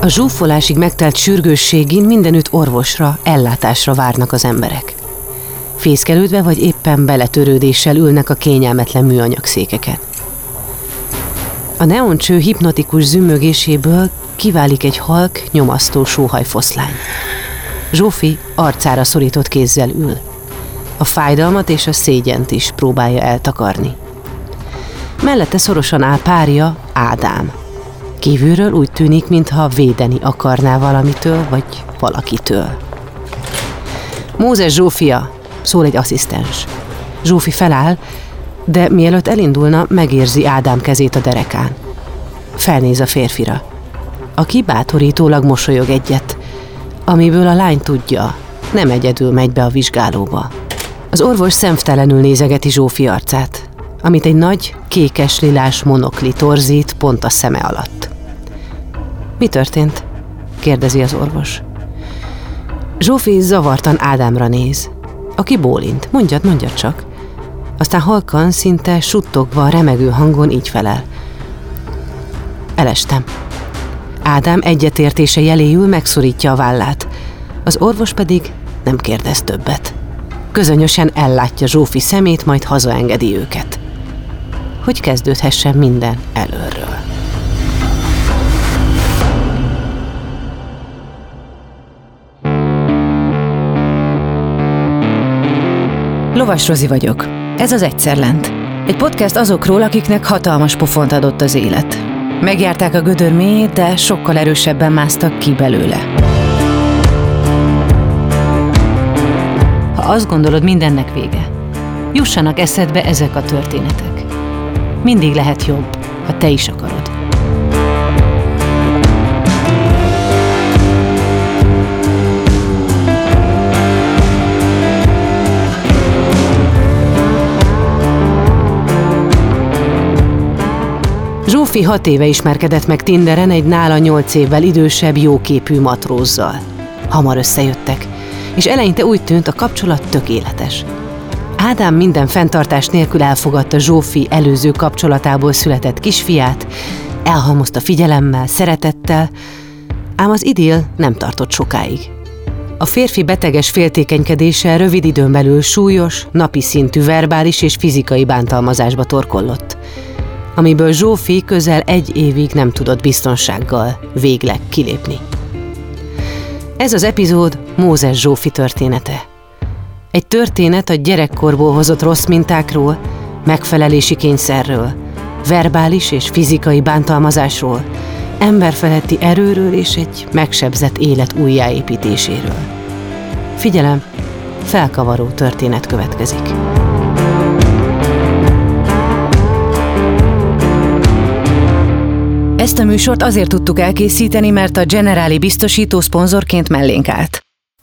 A zsúfolásig megtelt sürgősségén mindenütt orvosra, ellátásra várnak az emberek. Fészkelődve vagy éppen beletörődéssel ülnek a kényelmetlen műanyag székeken. A neoncső hipnotikus zümmögéséből kiválik egy halk, nyomasztó sóhajfoszlány. Zsófi arcára szorított kézzel ül. A fájdalmat és a szégyent is próbálja eltakarni. Mellette szorosan áll párja, Ádám. Kívülről úgy tűnik, mintha védeni akarná valamitől, vagy valakitől. Mózes Zsófia, szól egy asszisztens. Zsófi feláll, de mielőtt elindulna, megérzi Ádám kezét a derekán. Felnéz a férfira, aki bátorítólag mosolyog egyet, amiből a lány tudja, nem egyedül megy be a vizsgálóba. Az orvos szemtelenül nézegeti Zsófi arcát, amit egy nagy, kékes-lilás monokli torzít pont a szeme alatt. Mi történt? kérdezi az orvos. Zsófi zavartan Ádámra néz, aki bólint. Mondjad, mondjad csak. Aztán halkan, szinte suttogva, remegő hangon így felel. Elestem. Ádám egyetértése jeléül megszorítja a vállát. Az orvos pedig nem kérdez többet. Közönösen ellátja Zsófi szemét, majd hazaengedi őket. Hogy kezdődhessen minden előről. Lovas Rozi vagyok. Ez az Egyszer Lent. Egy podcast azokról, akiknek hatalmas pofont adott az élet. Megjárták a gödör mélyét, de sokkal erősebben másztak ki belőle. Ha azt gondolod, mindennek vége, jussanak eszedbe ezek a történetek. Mindig lehet jobb, ha te is akarod. Zsófi hat éve ismerkedett meg Tinderen egy nála nyolc évvel idősebb, jóképű matrózzal. Hamar összejöttek, és eleinte úgy tűnt, a kapcsolat tökéletes. Ádám minden fenntartás nélkül elfogadta Zsófi előző kapcsolatából született kisfiát, elhalmozta figyelemmel, szeretettel, ám az idill nem tartott sokáig. A férfi beteges féltékenykedése rövid időn belül súlyos, napi szintű verbális és fizikai bántalmazásba torkollott amiből Zsófi közel egy évig nem tudott biztonsággal végleg kilépni. Ez az epizód Mózes Zsófi története. Egy történet a gyerekkorból hozott rossz mintákról, megfelelési kényszerről, verbális és fizikai bántalmazásról, emberfeletti erőről és egy megsebzett élet újjáépítéséről. Figyelem, felkavaró történet következik. Ezt a műsort azért tudtuk elkészíteni, mert a Generáli biztosító szponzorként mellénk állt.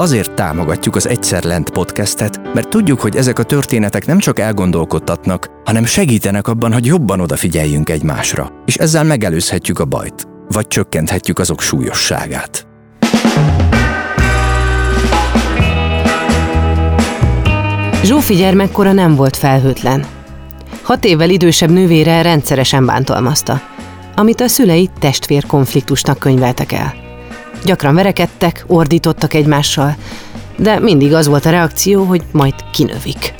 Azért támogatjuk az Egyszer Lent podcastet, mert tudjuk, hogy ezek a történetek nem csak elgondolkodtatnak, hanem segítenek abban, hogy jobban odafigyeljünk egymásra, és ezzel megelőzhetjük a bajt, vagy csökkenthetjük azok súlyosságát. Zsófi gyermekkora nem volt felhőtlen. Hat évvel idősebb nővére rendszeresen bántalmazta, amit a szülei testvérkonfliktusnak könyveltek el. Gyakran verekedtek, ordítottak egymással, de mindig az volt a reakció, hogy majd kinövik.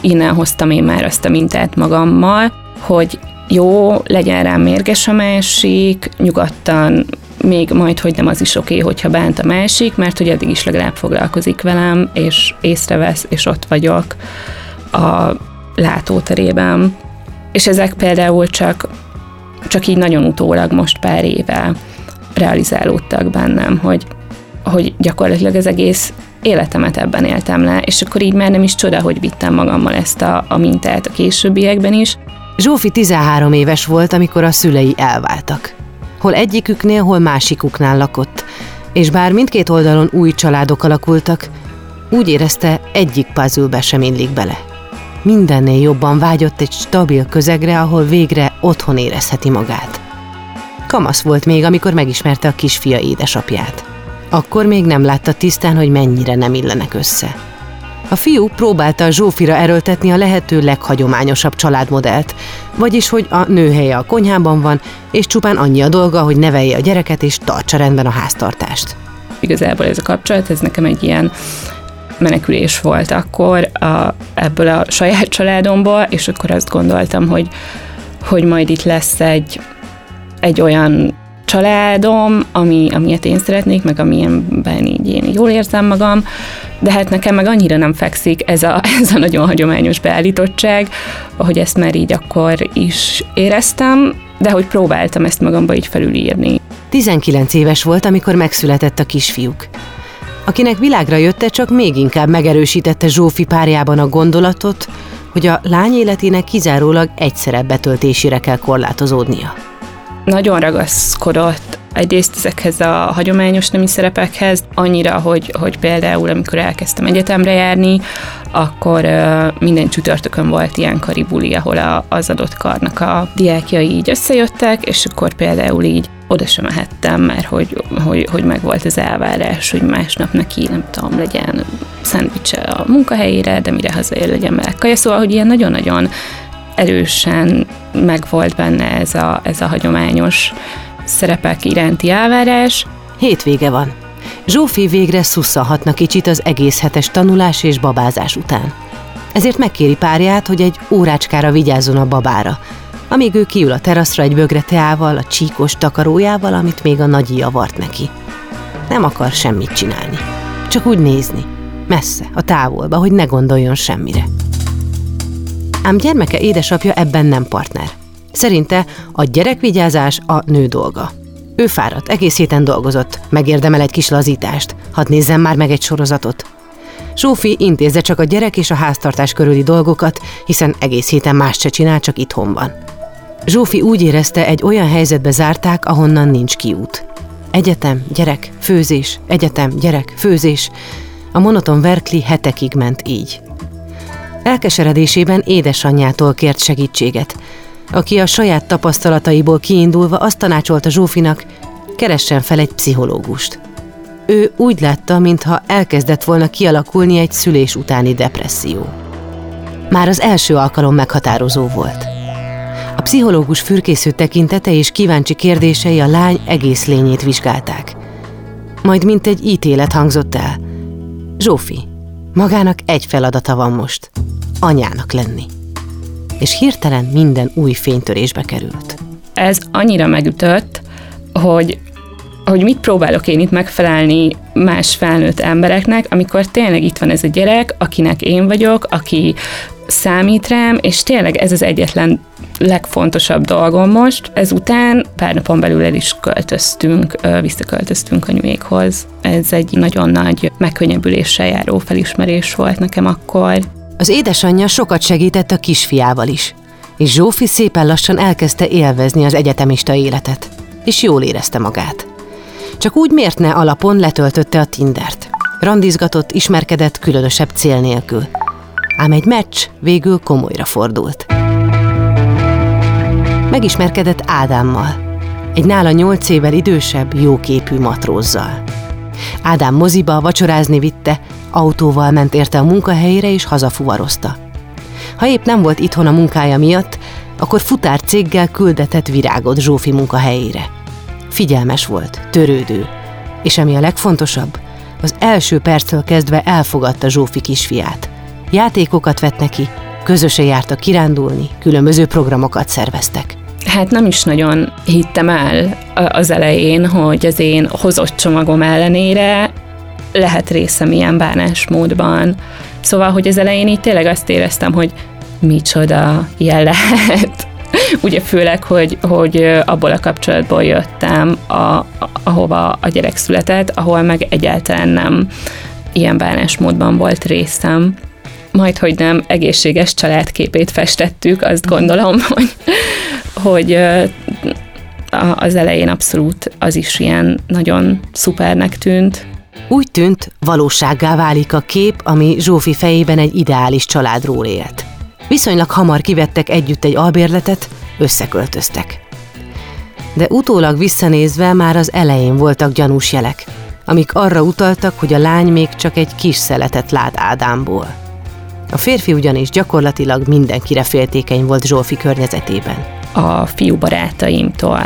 Innen hoztam én már azt a mintát magammal, hogy jó, legyen rám mérges a másik, nyugodtan, még majd, hogy nem az is oké, hogyha bánt a másik, mert hogy eddig is legalább foglalkozik velem, és észrevesz, és ott vagyok a látóterében. És ezek például csak, csak így nagyon utólag most pár éve realizálódtak bennem, hogy, hogy gyakorlatilag az egész életemet ebben éltem le, és akkor így már nem is csoda, hogy vittem magammal ezt a, a mintát a későbbiekben is. Zsófi 13 éves volt, amikor a szülei elváltak. hol egyiküknél, hol másikuknál lakott, és bár mindkét oldalon új családok alakultak, úgy érezte, egyik puzzle sem illik bele. Mindennél jobban vágyott egy stabil közegre, ahol végre otthon érezheti magát. Kamasz volt még, amikor megismerte a kisfia édesapját. Akkor még nem látta tisztán, hogy mennyire nem illenek össze. A fiú próbálta a Zsófira erőltetni a lehető leghagyományosabb családmodellt, vagyis, hogy a nő helye a konyhában van, és csupán annyi a dolga, hogy nevelje a gyereket és tartsa rendben a háztartást. Igazából ez a kapcsolat, ez nekem egy ilyen menekülés volt akkor a, ebből a saját családomból, és akkor azt gondoltam, hogy, hogy majd itt lesz egy, egy olyan családom, ami, amilyet én szeretnék, meg amilyenben így én jól érzem magam, de hát nekem meg annyira nem fekszik ez a, ez a nagyon hagyományos beállítottság, ahogy ezt már így akkor is éreztem, de hogy próbáltam ezt magamba így felülírni. 19 éves volt, amikor megszületett a kisfiúk. Akinek világra jötte, csak még inkább megerősítette Zsófi párjában a gondolatot, hogy a lány életének kizárólag egyszerebb betöltésére kell korlátozódnia nagyon ragaszkodott egyrészt ezekhez a hagyományos nemi szerepekhez, annyira, hogy, hogy például amikor elkezdtem egyetemre járni, akkor minden csütörtökön volt ilyen karibuli, ahol az adott karnak a diákjai így összejöttek, és akkor például így oda sem mehettem, mert hogy, hogy, hogy meg volt az elvárás, hogy másnap neki, nem tudom, legyen szendvicse a munkahelyére, de mire hazaér legyen meleg Szóval, hogy ilyen nagyon-nagyon erősen megvolt benne ez a, ez a hagyományos szerepek iránti elvárás. Hétvége van. Zsófi végre szusszalhatna kicsit az egész hetes tanulás és babázás után. Ezért megkéri párját, hogy egy órácskára vigyázzon a babára, amíg ő kiül a teraszra egy bögre teával, a csíkos takarójával, amit még a nagyi javart neki. Nem akar semmit csinálni, csak úgy nézni, messze, a távolba, hogy ne gondoljon semmire ám gyermeke édesapja ebben nem partner. Szerinte a gyerekvigyázás a nő dolga. Ő fáradt, egész héten dolgozott, megérdemel egy kis lazítást, hadd nézzem már meg egy sorozatot. Sófi intézze csak a gyerek és a háztartás körüli dolgokat, hiszen egész héten más se csinál, csak itthon van. Zsófi úgy érezte, egy olyan helyzetbe zárták, ahonnan nincs kiút. Egyetem, gyerek, főzés, egyetem, gyerek, főzés. A monoton Verkli hetekig ment így. Elkeseredésében édesanyjától kért segítséget, aki a saját tapasztalataiból kiindulva azt tanácsolta Zsófinak, keressen fel egy pszichológust. Ő úgy látta, mintha elkezdett volna kialakulni egy szülés utáni depresszió. Már az első alkalom meghatározó volt. A pszichológus fürkésző tekintete és kíváncsi kérdései a lány egész lényét vizsgálták. Majd mint egy ítélet hangzott el. Zsófi, magának egy feladata van most – anyának lenni. És hirtelen minden új fénytörésbe került. Ez annyira megütött, hogy hogy mit próbálok én itt megfelelni más felnőtt embereknek, amikor tényleg itt van ez a gyerek, akinek én vagyok, aki számít rám, és tényleg ez az egyetlen legfontosabb dolgom most. Ezután pár napon belül el is költöztünk, visszaköltöztünk a nyuékhoz. Ez egy nagyon nagy megkönnyebbüléssel járó felismerés volt nekem akkor. Az édesanyja sokat segített a kisfiával is, és Zsófi szépen lassan elkezdte élvezni az egyetemista életet, és jól érezte magát. Csak úgy miért ne alapon letöltötte a Tindert. Randizgatott, ismerkedett különösebb cél nélkül. Ám egy meccs végül komolyra fordult. Megismerkedett Ádámmal, egy nála nyolc évvel idősebb, jóképű matrózzal. Ádám moziba vacsorázni vitte, autóval ment érte a munkahelyére és hazafuvarozta. Ha épp nem volt itthon a munkája miatt, akkor futár céggel küldetett virágot Zsófi munkahelyére. Figyelmes volt, törődő, és ami a legfontosabb, az első perctől kezdve elfogadta Zsófi kisfiát. Játékokat vett neki, közösen jártak kirándulni, különböző programokat szerveztek. Hát nem is nagyon hittem el az elején, hogy az én hozott csomagom ellenére lehet részem ilyen bánásmódban. Szóval, hogy az elején így tényleg azt éreztem, hogy micsoda ilyen lehet. Ugye főleg, hogy, hogy abból a kapcsolatból jöttem, a, a, ahova a gyerek született, ahol meg egyáltalán nem ilyen bánásmódban volt részem. Majd, hogy nem egészséges családképét festettük, azt gondolom, hogy, hogy az elején abszolút az is ilyen nagyon szupernek tűnt. Úgy tűnt, valósággá válik a kép, ami Zsófi fejében egy ideális családról élt. Viszonylag hamar kivettek együtt egy albérletet, összeköltöztek. De utólag visszanézve már az elején voltak gyanús jelek, amik arra utaltak, hogy a lány még csak egy kis szeletet lát Ádámból. A férfi ugyanis gyakorlatilag mindenkire féltékeny volt Zsófi környezetében. A fiú barátaimtól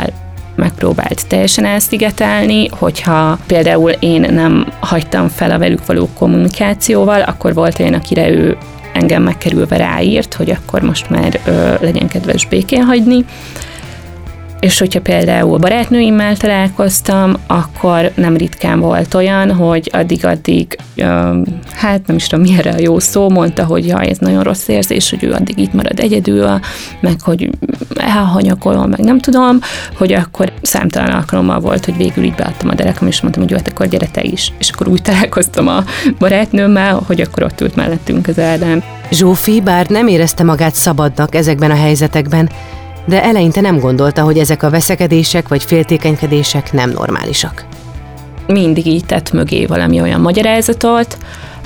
megpróbált teljesen elszigetelni, hogyha például én nem hagytam fel a velük való kommunikációval, akkor volt olyan, akire ő engem megkerülve ráírt, hogy akkor most már ö, legyen kedves békén hagyni, és hogyha például barátnőimmel találkoztam, akkor nem ritkán volt olyan, hogy addig-addig, hát nem is tudom, mi a jó szó, mondta, hogy jaj, ez nagyon rossz érzés, hogy ő addig itt marad egyedül, meg hogy elhanyagolom, meg nem tudom, hogy akkor számtalan alkalommal volt, hogy végül így beadtam a derekam, és mondtam, hogy jó, hát akkor gyere te is. És akkor úgy találkoztam a barátnőmmel, hogy akkor ott ült mellettünk az Ádám. Zsófi, bár nem érezte magát szabadnak ezekben a helyzetekben, de eleinte nem gondolta, hogy ezek a veszekedések vagy féltékenykedések nem normálisak. Mindig így tett mögé valami olyan magyarázatot,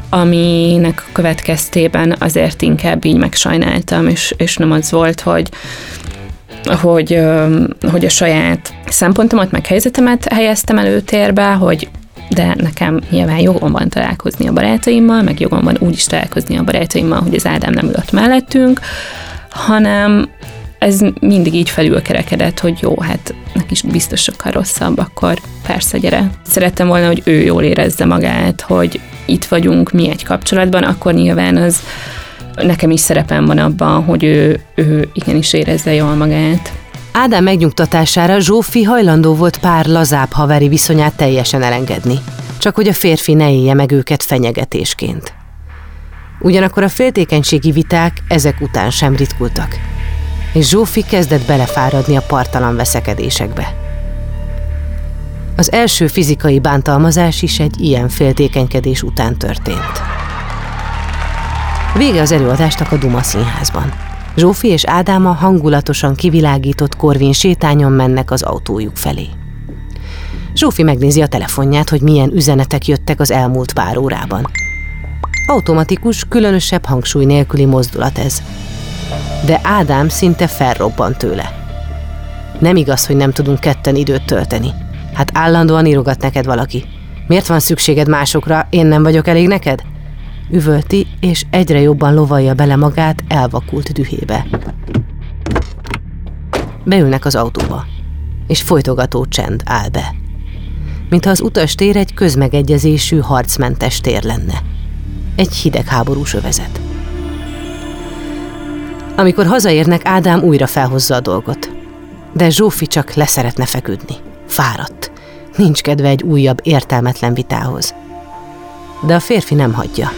aminek a következtében azért inkább így megsajnáltam, és, és nem az volt, hogy hogy, hogy a saját szempontomat, meg helyzetemet helyeztem előtérbe, hogy de nekem nyilván jogom van találkozni a barátaimmal, meg jogom van úgy is találkozni a barátaimmal, hogy az Ádám nem ülött mellettünk, hanem ez mindig így felülkerekedett, hogy jó, hát neki is biztos sokkal rosszabb, akkor persze gyere. Szerettem volna, hogy ő jól érezze magát, hogy itt vagyunk mi egy kapcsolatban, akkor nyilván az nekem is szerepem van abban, hogy ő, ő igenis érezze jól magát. Ádám megnyugtatására Zsófi hajlandó volt pár lazább haveri viszonyát teljesen elengedni, csak hogy a férfi ne élje meg őket fenyegetésként. Ugyanakkor a féltékenységi viták ezek után sem ritkultak és Zsófi kezdett belefáradni a partalan veszekedésekbe. Az első fizikai bántalmazás is egy ilyen féltékenykedés után történt. Vége az előadásnak a Duma színházban. Zsófi és Ádáma hangulatosan kivilágított korvin sétányon mennek az autójuk felé. Zsófi megnézi a telefonját, hogy milyen üzenetek jöttek az elmúlt pár órában. Automatikus, különösebb hangsúly nélküli mozdulat ez de Ádám szinte felrobbant tőle. Nem igaz, hogy nem tudunk ketten időt tölteni. Hát állandóan írogat neked valaki. Miért van szükséged másokra, én nem vagyok elég neked? Üvölti, és egyre jobban lovalja bele magát elvakult dühébe. Beülnek az autóba, és folytogató csend áll be. Mintha az utastér egy közmegegyezésű harcmentes tér lenne. Egy hidegháborús övezet. Amikor hazaérnek, Ádám újra felhozza a dolgot. De Zsófi csak leszeretne feküdni. Fáradt. Nincs kedve egy újabb értelmetlen vitához. De a férfi nem hagyja.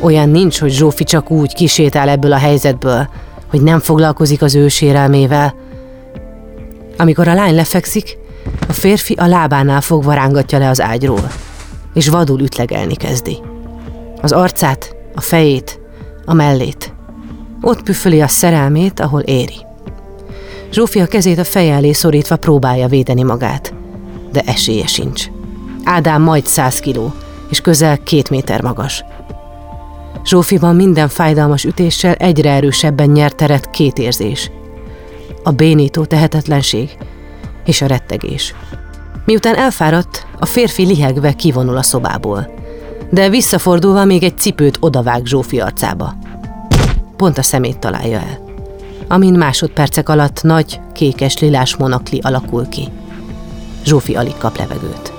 Olyan nincs, hogy Zsófi csak úgy kisétál ebből a helyzetből, hogy nem foglalkozik az ő sérelmével. Amikor a lány lefekszik, a férfi a lábánál fogva rángatja le az ágyról, és vadul ütlegelni kezdi. Az arcát, a fejét, a mellét – ott püföli a szerelmét, ahol éri. Zsófi a kezét a feje elé szorítva próbálja védeni magát, de esélye sincs. Ádám majd száz kiló, és közel két méter magas. Zsófiban minden fájdalmas ütéssel egyre erősebben nyert teret két érzés. A bénító tehetetlenség és a rettegés. Miután elfáradt, a férfi lihegve kivonul a szobából, de visszafordulva még egy cipőt odavág Zsófi arcába pont a szemét találja el. Amin másodpercek alatt nagy, kékes lilás monakli alakul ki. Zsófi alig kap levegőt.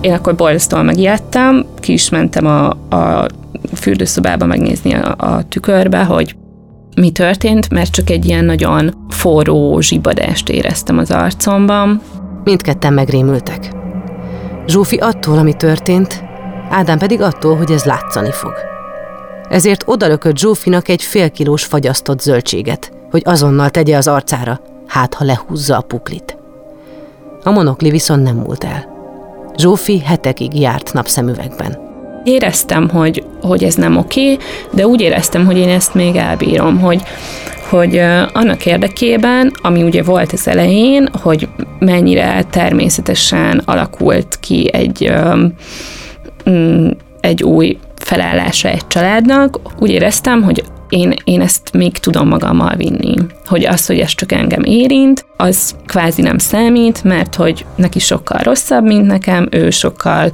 Én akkor borzasztóan megijedtem, ki is mentem a, a fürdőszobába megnézni a, a tükörbe, hogy mi történt, mert csak egy ilyen nagyon forró zsibadást éreztem az arcomban. Mindketten megrémültek. Zsófi attól, ami történt, Ádám pedig attól, hogy ez látszani fog ezért odalökött Zsófinak egy félkilós fagyasztott zöldséget, hogy azonnal tegye az arcára, hát ha lehúzza a puklit. A monokli viszont nem múlt el. Zsófi hetekig járt napszemüvegben. Éreztem, hogy, hogy ez nem oké, de úgy éreztem, hogy én ezt még elbírom, hogy, hogy annak érdekében, ami ugye volt az elején, hogy mennyire természetesen alakult ki egy, egy új felállása egy családnak, úgy éreztem, hogy én, én ezt még tudom magammal vinni. Hogy az, hogy ez csak engem érint, az kvázi nem számít, mert hogy neki sokkal rosszabb, mint nekem, ő sokkal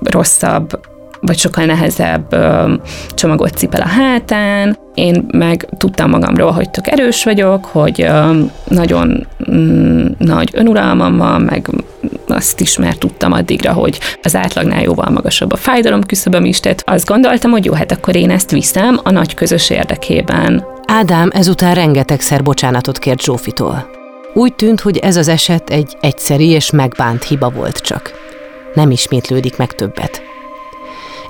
rosszabb vagy sokkal nehezebb ö, csomagot cipel a hátán. Én meg tudtam magamról, hogy tök erős vagyok, hogy ö, nagyon mm, nagy önuralmam van, meg azt is már tudtam addigra, hogy az átlagnál jóval magasabb a fájdalom küszöböm is, tehát azt gondoltam, hogy jó, hát akkor én ezt viszem a nagy közös érdekében. Ádám ezután rengetegszer bocsánatot kért Zsófitól. Úgy tűnt, hogy ez az eset egy egyszeri és megbánt hiba volt csak. Nem ismétlődik meg többet.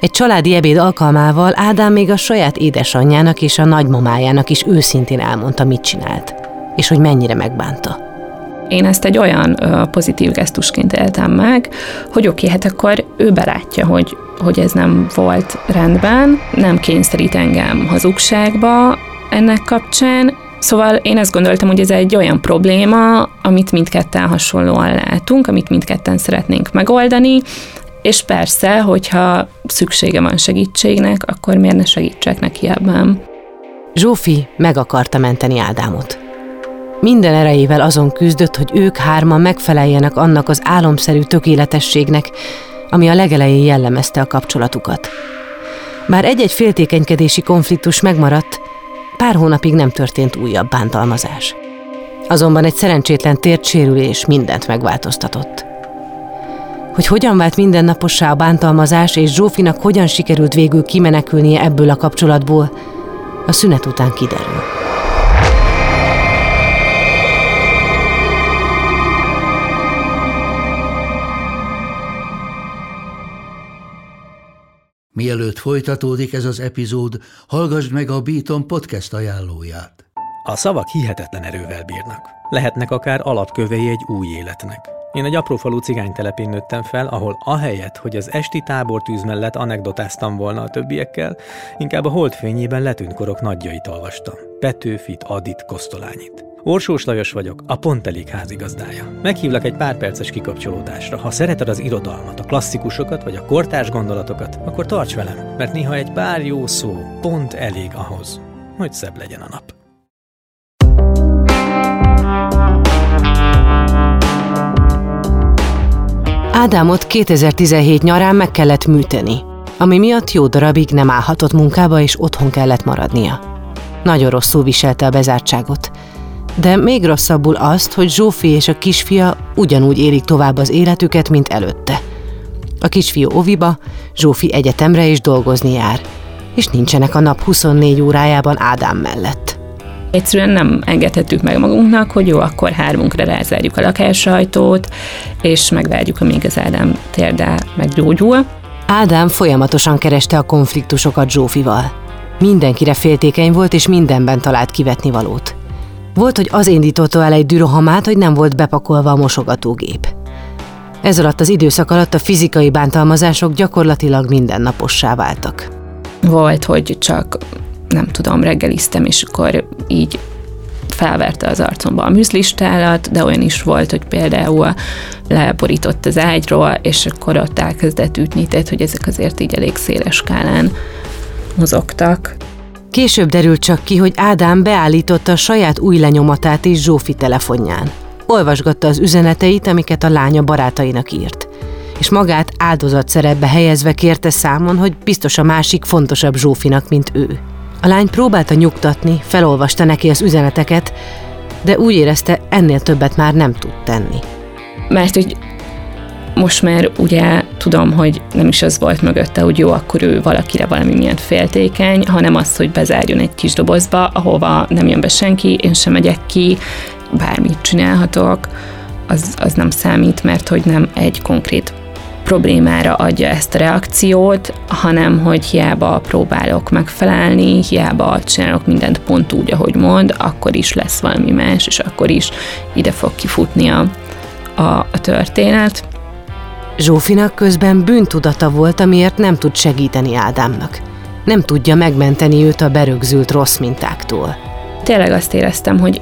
Egy családi ebéd alkalmával Ádám még a saját édesanyjának és a nagymamájának is őszintén elmondta, mit csinált, és hogy mennyire megbánta. Én ezt egy olyan ö, pozitív gesztusként éltem meg, hogy oké, okay, hát akkor ő belátja, hogy, hogy ez nem volt rendben, nem kényszerít engem hazugságba ennek kapcsán, Szóval én azt gondoltam, hogy ez egy olyan probléma, amit mindketten hasonlóan látunk, amit mindketten szeretnénk megoldani, és persze, hogyha szüksége van segítségnek, akkor miért ne segítsek neki ebben? Zsófi meg akarta menteni Ádámot. Minden erejével azon küzdött, hogy ők hárman megfeleljenek annak az álomszerű tökéletességnek, ami a legelején jellemezte a kapcsolatukat. Bár egy-egy féltékenykedési konfliktus megmaradt, pár hónapig nem történt újabb bántalmazás. Azonban egy szerencsétlen tértsérülés mindent megváltoztatott. Hogy hogyan vált mindennapossá a bántalmazás, és Zsófinak hogyan sikerült végül kimenekülnie ebből a kapcsolatból, a szünet után kiderül. Mielőtt folytatódik ez az epizód, hallgassd meg a Beaton podcast ajánlóját. A szavak hihetetlen erővel bírnak. Lehetnek akár alapkövei egy új életnek. Én egy aprófalú cigánytelepén nőttem fel, ahol ahelyett, hogy az esti tábortűz mellett anekdotáztam volna a többiekkel, inkább a holdfényében letűnt korok nagyjait olvastam. Petőfit, Adit, Kosztolányit. Orsós Lajos vagyok, a Pont Elég házigazdája. Meghívlak egy pár perces kikapcsolódásra. Ha szereted az irodalmat, a klasszikusokat vagy a kortárs gondolatokat, akkor tarts velem, mert néha egy pár jó szó pont elég ahhoz, hogy szebb legyen a nap. Ádámot 2017 nyarán meg kellett műteni, ami miatt jó darabig nem állhatott munkába és otthon kellett maradnia. Nagyon rosszul viselte a bezártságot, de még rosszabbul azt, hogy Zsófi és a kisfia ugyanúgy élik tovább az életüket, mint előtte. A kisfiú oviba, Zsófi egyetemre is dolgozni jár, és nincsenek a nap 24 órájában Ádám mellett. Egyszerűen nem engedhetjük meg magunknak, hogy jó, akkor hármunkra rázárjuk a lakássajtót, és megvárjuk, amíg az Ádám térde meggyógyul. Ádám folyamatosan kereste a konfliktusokat Zsófival. Mindenkire féltékeny volt, és mindenben talált kivetni valót. Volt, hogy az indította el egy dürohamát, hogy nem volt bepakolva a mosogatógép. Ez alatt az időszak alatt a fizikai bántalmazások gyakorlatilag mindennapossá váltak. Volt, hogy csak nem tudom, reggeliztem, és akkor így felverte az arcomba a műzlistálat, de olyan is volt, hogy például leborított az ágyról, és akkor ott elkezdett ütni, tehát hogy ezek azért így elég széles skálán mozogtak. Később derült csak ki, hogy Ádám beállította a saját új lenyomatát is Zsófi telefonján. Olvasgatta az üzeneteit, amiket a lánya barátainak írt. És magát áldozat szerepbe helyezve kérte számon, hogy biztos a másik fontosabb Zsófinak, mint ő. A lány próbálta nyugtatni, felolvasta neki az üzeneteket, de úgy érezte, ennél többet már nem tud tenni. Mert hogy most már ugye tudom, hogy nem is az volt mögötte, hogy jó, akkor ő valakire valami milyen féltékeny, hanem az, hogy bezárjon egy kis dobozba, ahova nem jön be senki, én sem megyek ki, bármit csinálhatok, az, az nem számít, mert hogy nem egy konkrét problémára adja ezt a reakciót, hanem hogy hiába próbálok megfelelni, hiába csinálok mindent pont úgy, ahogy mond, akkor is lesz valami más, és akkor is ide fog kifutni a, a, a történet. Zsófinak közben bűntudata volt, amiért nem tud segíteni Ádámnak. Nem tudja megmenteni őt a berögzült rossz mintáktól. tényleg azt éreztem, hogy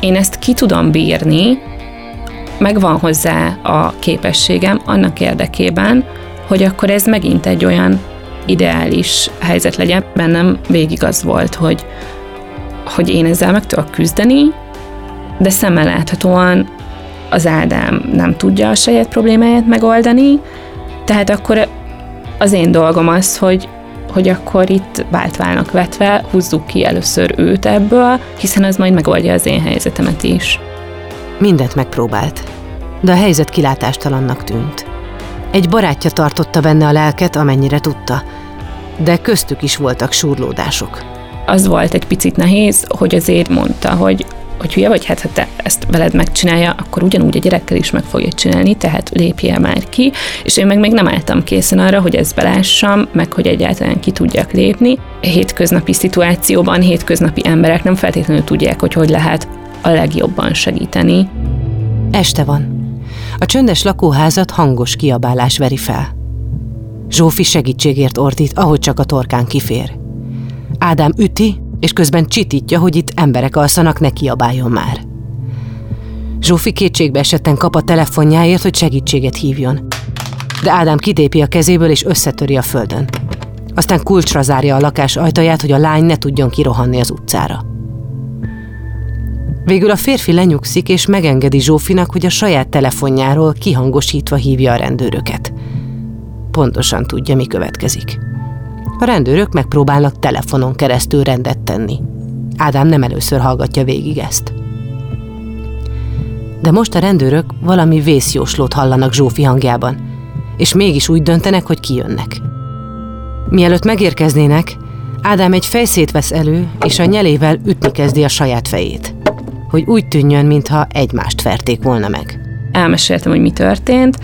én ezt ki tudom bírni, megvan hozzá a képességem annak érdekében, hogy akkor ez megint egy olyan ideális helyzet legyen. Bennem végig az volt, hogy, hogy én ezzel meg tudok küzdeni, de szemmel láthatóan az Ádám nem tudja a saját problémáját megoldani, tehát akkor az én dolgom az, hogy, hogy akkor itt váltválnak vetve, húzzuk ki először őt ebből, hiszen az majd megoldja az én helyzetemet is. Mindent megpróbált, de a helyzet kilátástalannak tűnt. Egy barátja tartotta benne a lelket, amennyire tudta, de köztük is voltak surlódások. Az volt egy picit nehéz, hogy azért mondta, hogy hogy hülye vagy, hát ha te ezt veled megcsinálja, akkor ugyanúgy a gyerekkel is meg fogja csinálni, tehát lépjél már ki, és én meg még nem álltam készen arra, hogy ezt belássam, meg hogy egyáltalán ki tudjak lépni. Hétköznapi szituációban hétköznapi emberek nem feltétlenül tudják, hogy hogy lehet a legjobban segíteni. Este van. A csöndes lakóházat hangos kiabálás veri fel. Zsófi segítségért ordít, ahogy csak a torkán kifér. Ádám üti, és közben csitítja, hogy itt emberek alszanak, ne kiabáljon már. Zsófi kétségbe esetten kap a telefonjáért, hogy segítséget hívjon. De Ádám kitépi a kezéből és összetöri a földön. Aztán kulcsra zárja a lakás ajtaját, hogy a lány ne tudjon kirohanni az utcára. Végül a férfi lenyugszik és megengedi Zsófinak, hogy a saját telefonjáról kihangosítva hívja a rendőröket. Pontosan tudja, mi következik. A rendőrök megpróbálnak telefonon keresztül rendet tenni. Ádám nem először hallgatja végig ezt. De most a rendőrök valami vészjóslót hallanak Zsófi hangjában, és mégis úgy döntenek, hogy kijönnek. Mielőtt megérkeznének, Ádám egy fejszét vesz elő, és a nyelével ütni kezdi a saját fejét. Hogy úgy tűnjön, mintha egymást verték volna meg. Elmeséltem, hogy mi történt,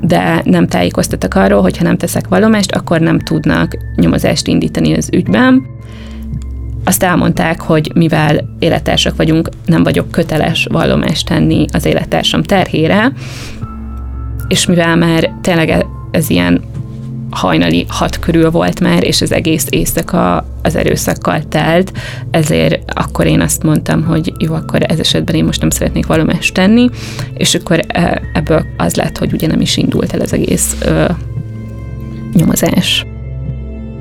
de nem tájékoztattak arról, hogy ha nem teszek vallomást, akkor nem tudnak nyomozást indítani az ügyben. Azt elmondták, hogy mivel élettársak vagyunk, nem vagyok köteles vallomást tenni az élettársam terhére, és mivel már tényleg ez ilyen hajnali hat körül volt már, és az egész éjszaka az erőszakkal telt, ezért akkor én azt mondtam, hogy jó, akkor ez esetben én most nem szeretnék vallomást tenni, és akkor e, ebből az lett, hogy ugye nem is indult el az egész ö, nyomozás.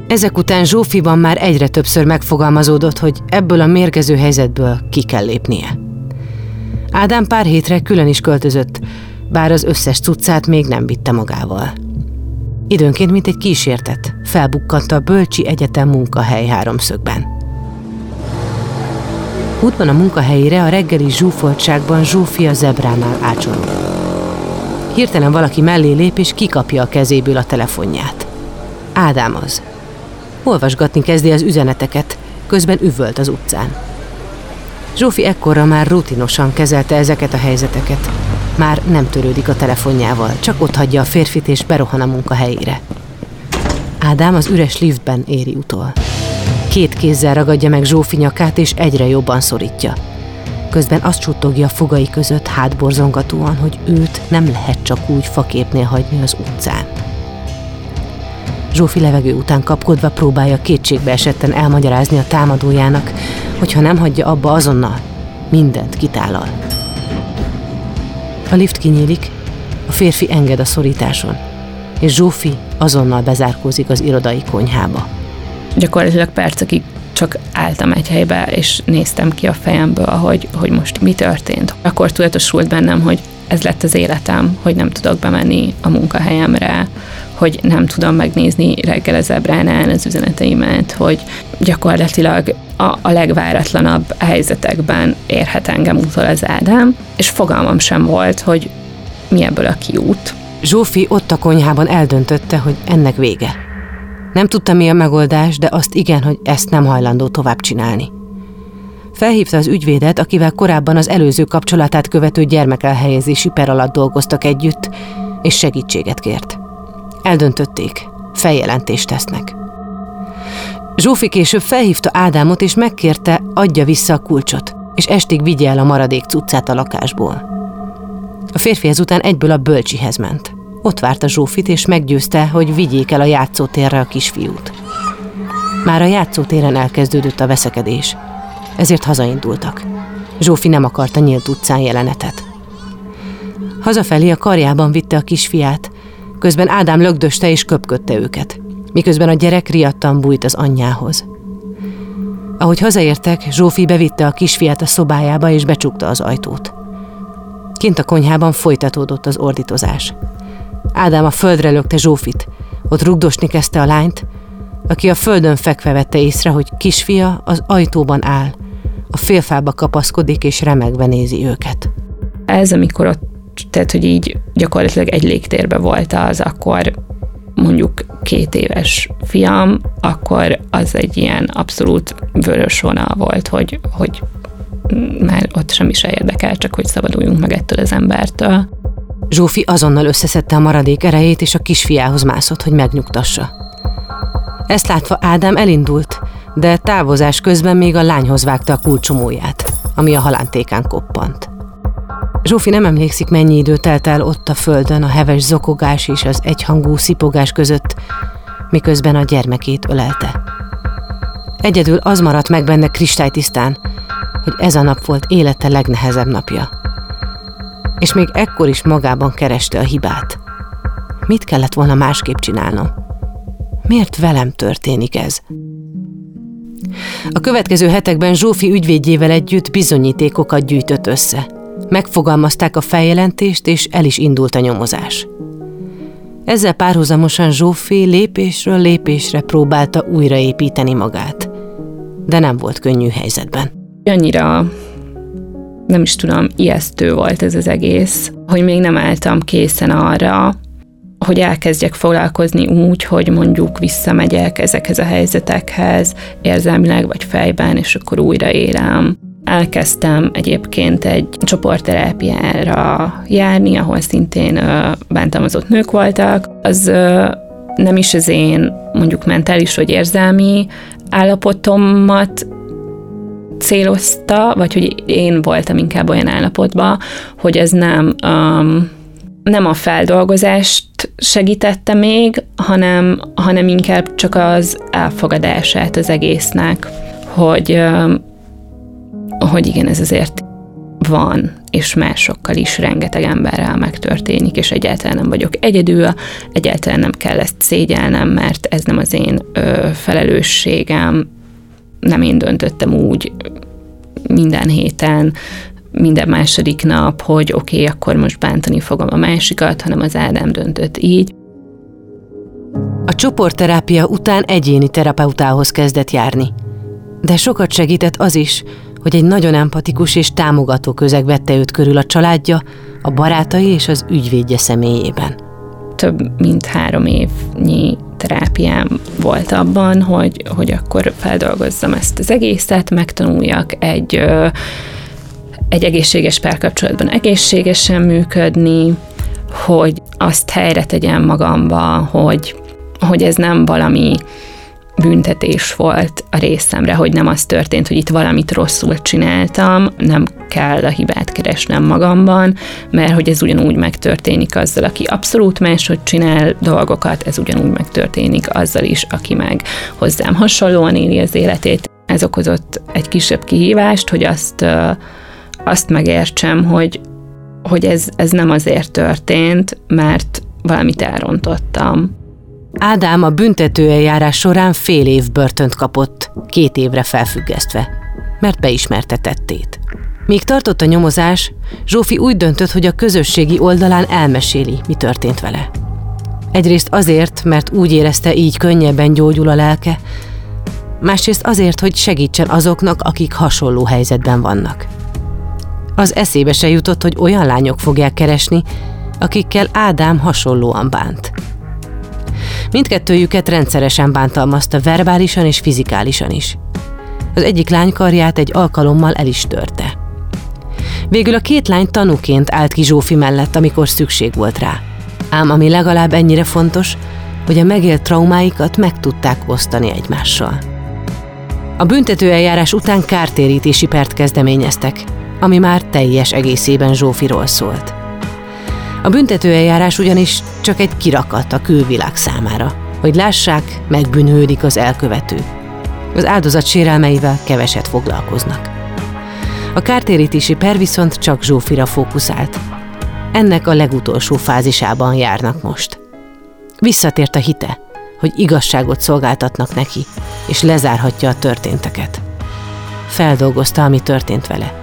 Ezek után Zsófiban már egyre többször megfogalmazódott, hogy ebből a mérgező helyzetből ki kell lépnie. Ádám pár hétre külön is költözött, bár az összes cuccát még nem vitte magával. Időnként, mint egy kísértet, felbukkant a Bölcsi Egyetem munkahely háromszögben. Útban a munkahelyére a reggeli zsúfoltságban Zsófia zebránál ácsorog. Hirtelen valaki mellé lép és kikapja a kezéből a telefonját. Ádám az. Olvasgatni kezdi az üzeneteket, közben üvölt az utcán. Zsófi ekkorra már rutinosan kezelte ezeket a helyzeteket, már nem törődik a telefonjával, csak ott hagyja a férfit és berohan a munkahelyére. Ádám az üres liftben éri utol. Két kézzel ragadja meg Zsófi nyakát, és egyre jobban szorítja. Közben azt csuttogja a fogai között hátborzongatóan, hogy őt nem lehet csak úgy faképnél hagyni az utcán. Zsófi levegő után kapkodva próbálja kétségbe esetten elmagyarázni a támadójának, hogy ha nem hagyja abba azonnal, mindent kitállal. A lift kinyílik, a férfi enged a szorításon, és Zsófi azonnal bezárkózik az irodai konyhába. Gyakorlatilag percekig csak álltam egy helybe, és néztem ki a fejemből, hogy, hogy most mi történt. Akkor tudatosult bennem, hogy ez lett az életem, hogy nem tudok bemenni a munkahelyemre, hogy nem tudom megnézni reggel az ebránál az üzeneteimet, hogy gyakorlatilag a, a legváratlanabb helyzetekben érhet engem utol az Ádám, és fogalmam sem volt, hogy mi ebből a kiút. Zsófi ott a konyhában eldöntötte, hogy ennek vége. Nem tudta mi a megoldás, de azt igen, hogy ezt nem hajlandó tovább csinálni. Felhívta az ügyvédet, akivel korábban az előző kapcsolatát követő gyermekelhelyezési per alatt dolgoztak együtt, és segítséget kért. Eldöntötték, feljelentést tesznek. Zsófi később felhívta Ádámot, és megkérte, adja vissza a kulcsot, és estig vigye el a maradék cuccát a lakásból. A férfi ezután egyből a bölcsihez ment. Ott várta Zsófit, és meggyőzte, hogy vigyék el a játszótérre a kisfiút. Már a játszótéren elkezdődött a veszekedés. ezért hazaindultak. Zsófi nem akarta nyílt utcán jelenetet. Hazafelé a karjában vitte a kisfiát, közben Ádám lögdöste és köpködte őket, miközben a gyerek riadtan bújt az anyjához. Ahogy hazaértek, Zsófi bevitte a kisfiát a szobájába és becsukta az ajtót. Kint a konyhában folytatódott az ordítozás. Ádám a földre lökte Zsófit, ott rugdosni kezdte a lányt, aki a földön fekve vette észre, hogy kisfia az ajtóban áll, a félfába kapaszkodik és remegve nézi őket. Ez, amikor ott, tehát hogy így gyakorlatilag egy légtérbe volt az, akkor mondjuk két éves fiam, akkor az egy ilyen abszolút vörös vonal volt, hogy, hogy már ott semmi se érdekel, csak hogy szabaduljunk meg ettől az embertől. Zsófi azonnal összeszedte a maradék erejét, és a kisfiához mászott, hogy megnyugtassa. Ezt látva Ádám elindult, de távozás közben még a lányhoz vágta a kulcsomóját, ami a halántékán koppant. Zsófi nem emlékszik, mennyi idő telt el ott a földön a heves zokogás és az egyhangú szipogás között, miközben a gyermekét ölelte. Egyedül az maradt meg benne kristálytisztán, hogy ez a nap volt élete legnehezebb napja. És még ekkor is magában kereste a hibát. Mit kellett volna másképp csinálnom? Miért velem történik ez? A következő hetekben Zsófi ügyvédjével együtt bizonyítékokat gyűjtött össze. Megfogalmazták a feljelentést, és el is indult a nyomozás. Ezzel párhuzamosan Zsófi lépésről lépésre próbálta újraépíteni magát. De nem volt könnyű helyzetben. Annyira nem is tudom, ijesztő volt ez az egész, hogy még nem álltam készen arra, hogy elkezdjek foglalkozni úgy, hogy mondjuk visszamegyek ezekhez a helyzetekhez érzelmileg vagy fejben, és akkor újra élem. Elkezdtem egyébként egy csoportterápiára járni, ahol szintén bántalmazott nők voltak. Az nem is az én mondjuk mentális vagy érzelmi állapotomat célozta, vagy hogy én voltam inkább olyan állapotban, hogy ez nem um, nem a feldolgozást segítette még, hanem, hanem inkább csak az elfogadását az egésznek, hogy, hogy igen, ez azért van, és másokkal is rengeteg emberrel megtörténik, és egyáltalán nem vagyok egyedül, egyáltalán nem kell ezt szégyelnem, mert ez nem az én ö, felelősségem, nem én döntöttem úgy minden héten, minden második nap, hogy oké, okay, akkor most bántani fogom a másikat, hanem az Ádám döntött így. A csoportterápia után egyéni terapeutához kezdett járni. De sokat segített az is, hogy egy nagyon empatikus és támogató közeg vette őt körül a családja, a barátai és az ügyvédje személyében. Több mint három évnyi terápiám volt abban, hogy, hogy akkor feldolgozzam ezt az egészet, megtanuljak egy egy egészséges párkapcsolatban egészségesen működni, hogy azt helyre tegyem magamba, hogy, hogy ez nem valami büntetés volt a részemre, hogy nem az történt, hogy itt valamit rosszul csináltam, nem kell a hibát keresnem magamban, mert hogy ez ugyanúgy megtörténik azzal, aki abszolút máshogy csinál dolgokat, ez ugyanúgy megtörténik azzal is, aki meg hozzám hasonlóan éli az életét. Ez okozott egy kisebb kihívást, hogy azt azt megértsem, hogy, hogy ez, ez nem azért történt, mert valamit elrontottam. Ádám a büntetőeljárás során fél év börtönt kapott, két évre felfüggesztve, mert beismerte tettét. Míg tartott a nyomozás, Zsófi úgy döntött, hogy a közösségi oldalán elmeséli, mi történt vele. Egyrészt azért, mert úgy érezte, így könnyebben gyógyul a lelke, másrészt azért, hogy segítsen azoknak, akik hasonló helyzetben vannak. Az eszébe se jutott, hogy olyan lányok fogják keresni, akikkel Ádám hasonlóan bánt. Mindkettőjüket rendszeresen bántalmazta verbálisan és fizikálisan is. Az egyik lány karját egy alkalommal el is törte. Végül a két lány tanúként állt ki Zsófi mellett, amikor szükség volt rá. Ám ami legalább ennyire fontos, hogy a megélt traumáikat meg tudták osztani egymással. A büntetőeljárás után kártérítési pert kezdeményeztek, ami már teljes egészében Zsófiról szólt. A büntetőeljárás ugyanis csak egy kirakat a külvilág számára, hogy lássák, megbűnhődik az elkövető. Az áldozat sérelmeivel keveset foglalkoznak. A kártérítési per viszont csak Zsófira fókuszált. Ennek a legutolsó fázisában járnak most. Visszatért a hite, hogy igazságot szolgáltatnak neki, és lezárhatja a történteket. Feldolgozta, ami történt vele.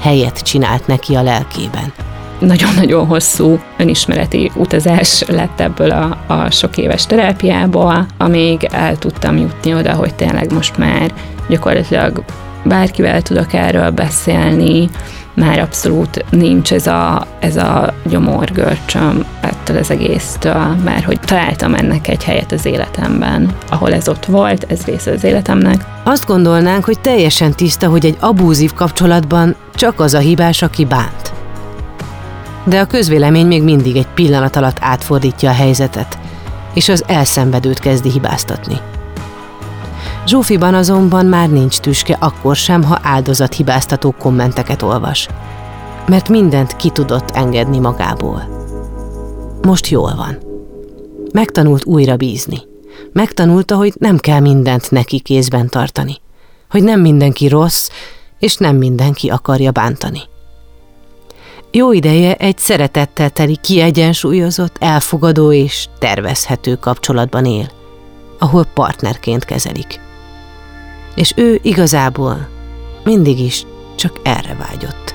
Helyet csinált neki a lelkében. Nagyon-nagyon hosszú önismereti utazás lett ebből a, a sok éves terápiából, amíg el tudtam jutni oda, hogy tényleg most már gyakorlatilag bárkivel tudok erről beszélni, már abszolút nincs ez a, ez a gyomorgörcsöm ettől az egésztől, mert hogy találtam ennek egy helyet az életemben, ahol ez ott volt, ez része az életemnek. Azt gondolnánk, hogy teljesen tiszta, hogy egy abúzív kapcsolatban csak az a hibás, aki bánt. De a közvélemény még mindig egy pillanat alatt átfordítja a helyzetet, és az elszenvedőt kezdi hibáztatni. Zsófiban azonban már nincs tüske akkor sem, ha áldozathibáztató kommenteket olvas. Mert mindent ki tudott engedni magából. Most jól van. Megtanult újra bízni. Megtanulta, hogy nem kell mindent neki kézben tartani. Hogy nem mindenki rossz, és nem mindenki akarja bántani. Jó ideje egy szeretettel teli kiegyensúlyozott, elfogadó és tervezhető kapcsolatban él, ahol partnerként kezelik és ő igazából mindig is csak erre vágyott.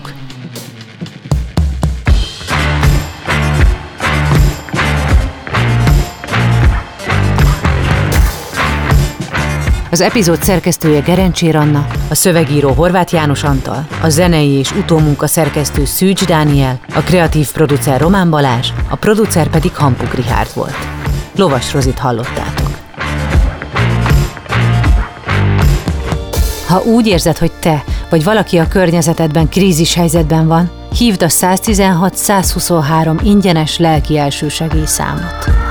Az epizód szerkesztője Gerencsér Anna, a szövegíró Horváth János Antal, a zenei és utómunka szerkesztő Szűcs Dániel, a kreatív producer Román Balázs, a producer pedig Hampuk Rihárd volt. Lovas Rozit hallottátok. Ha úgy érzed, hogy te vagy valaki a környezetedben krízis helyzetben van, hívd a 116-123 ingyenes lelki elsősegély számot.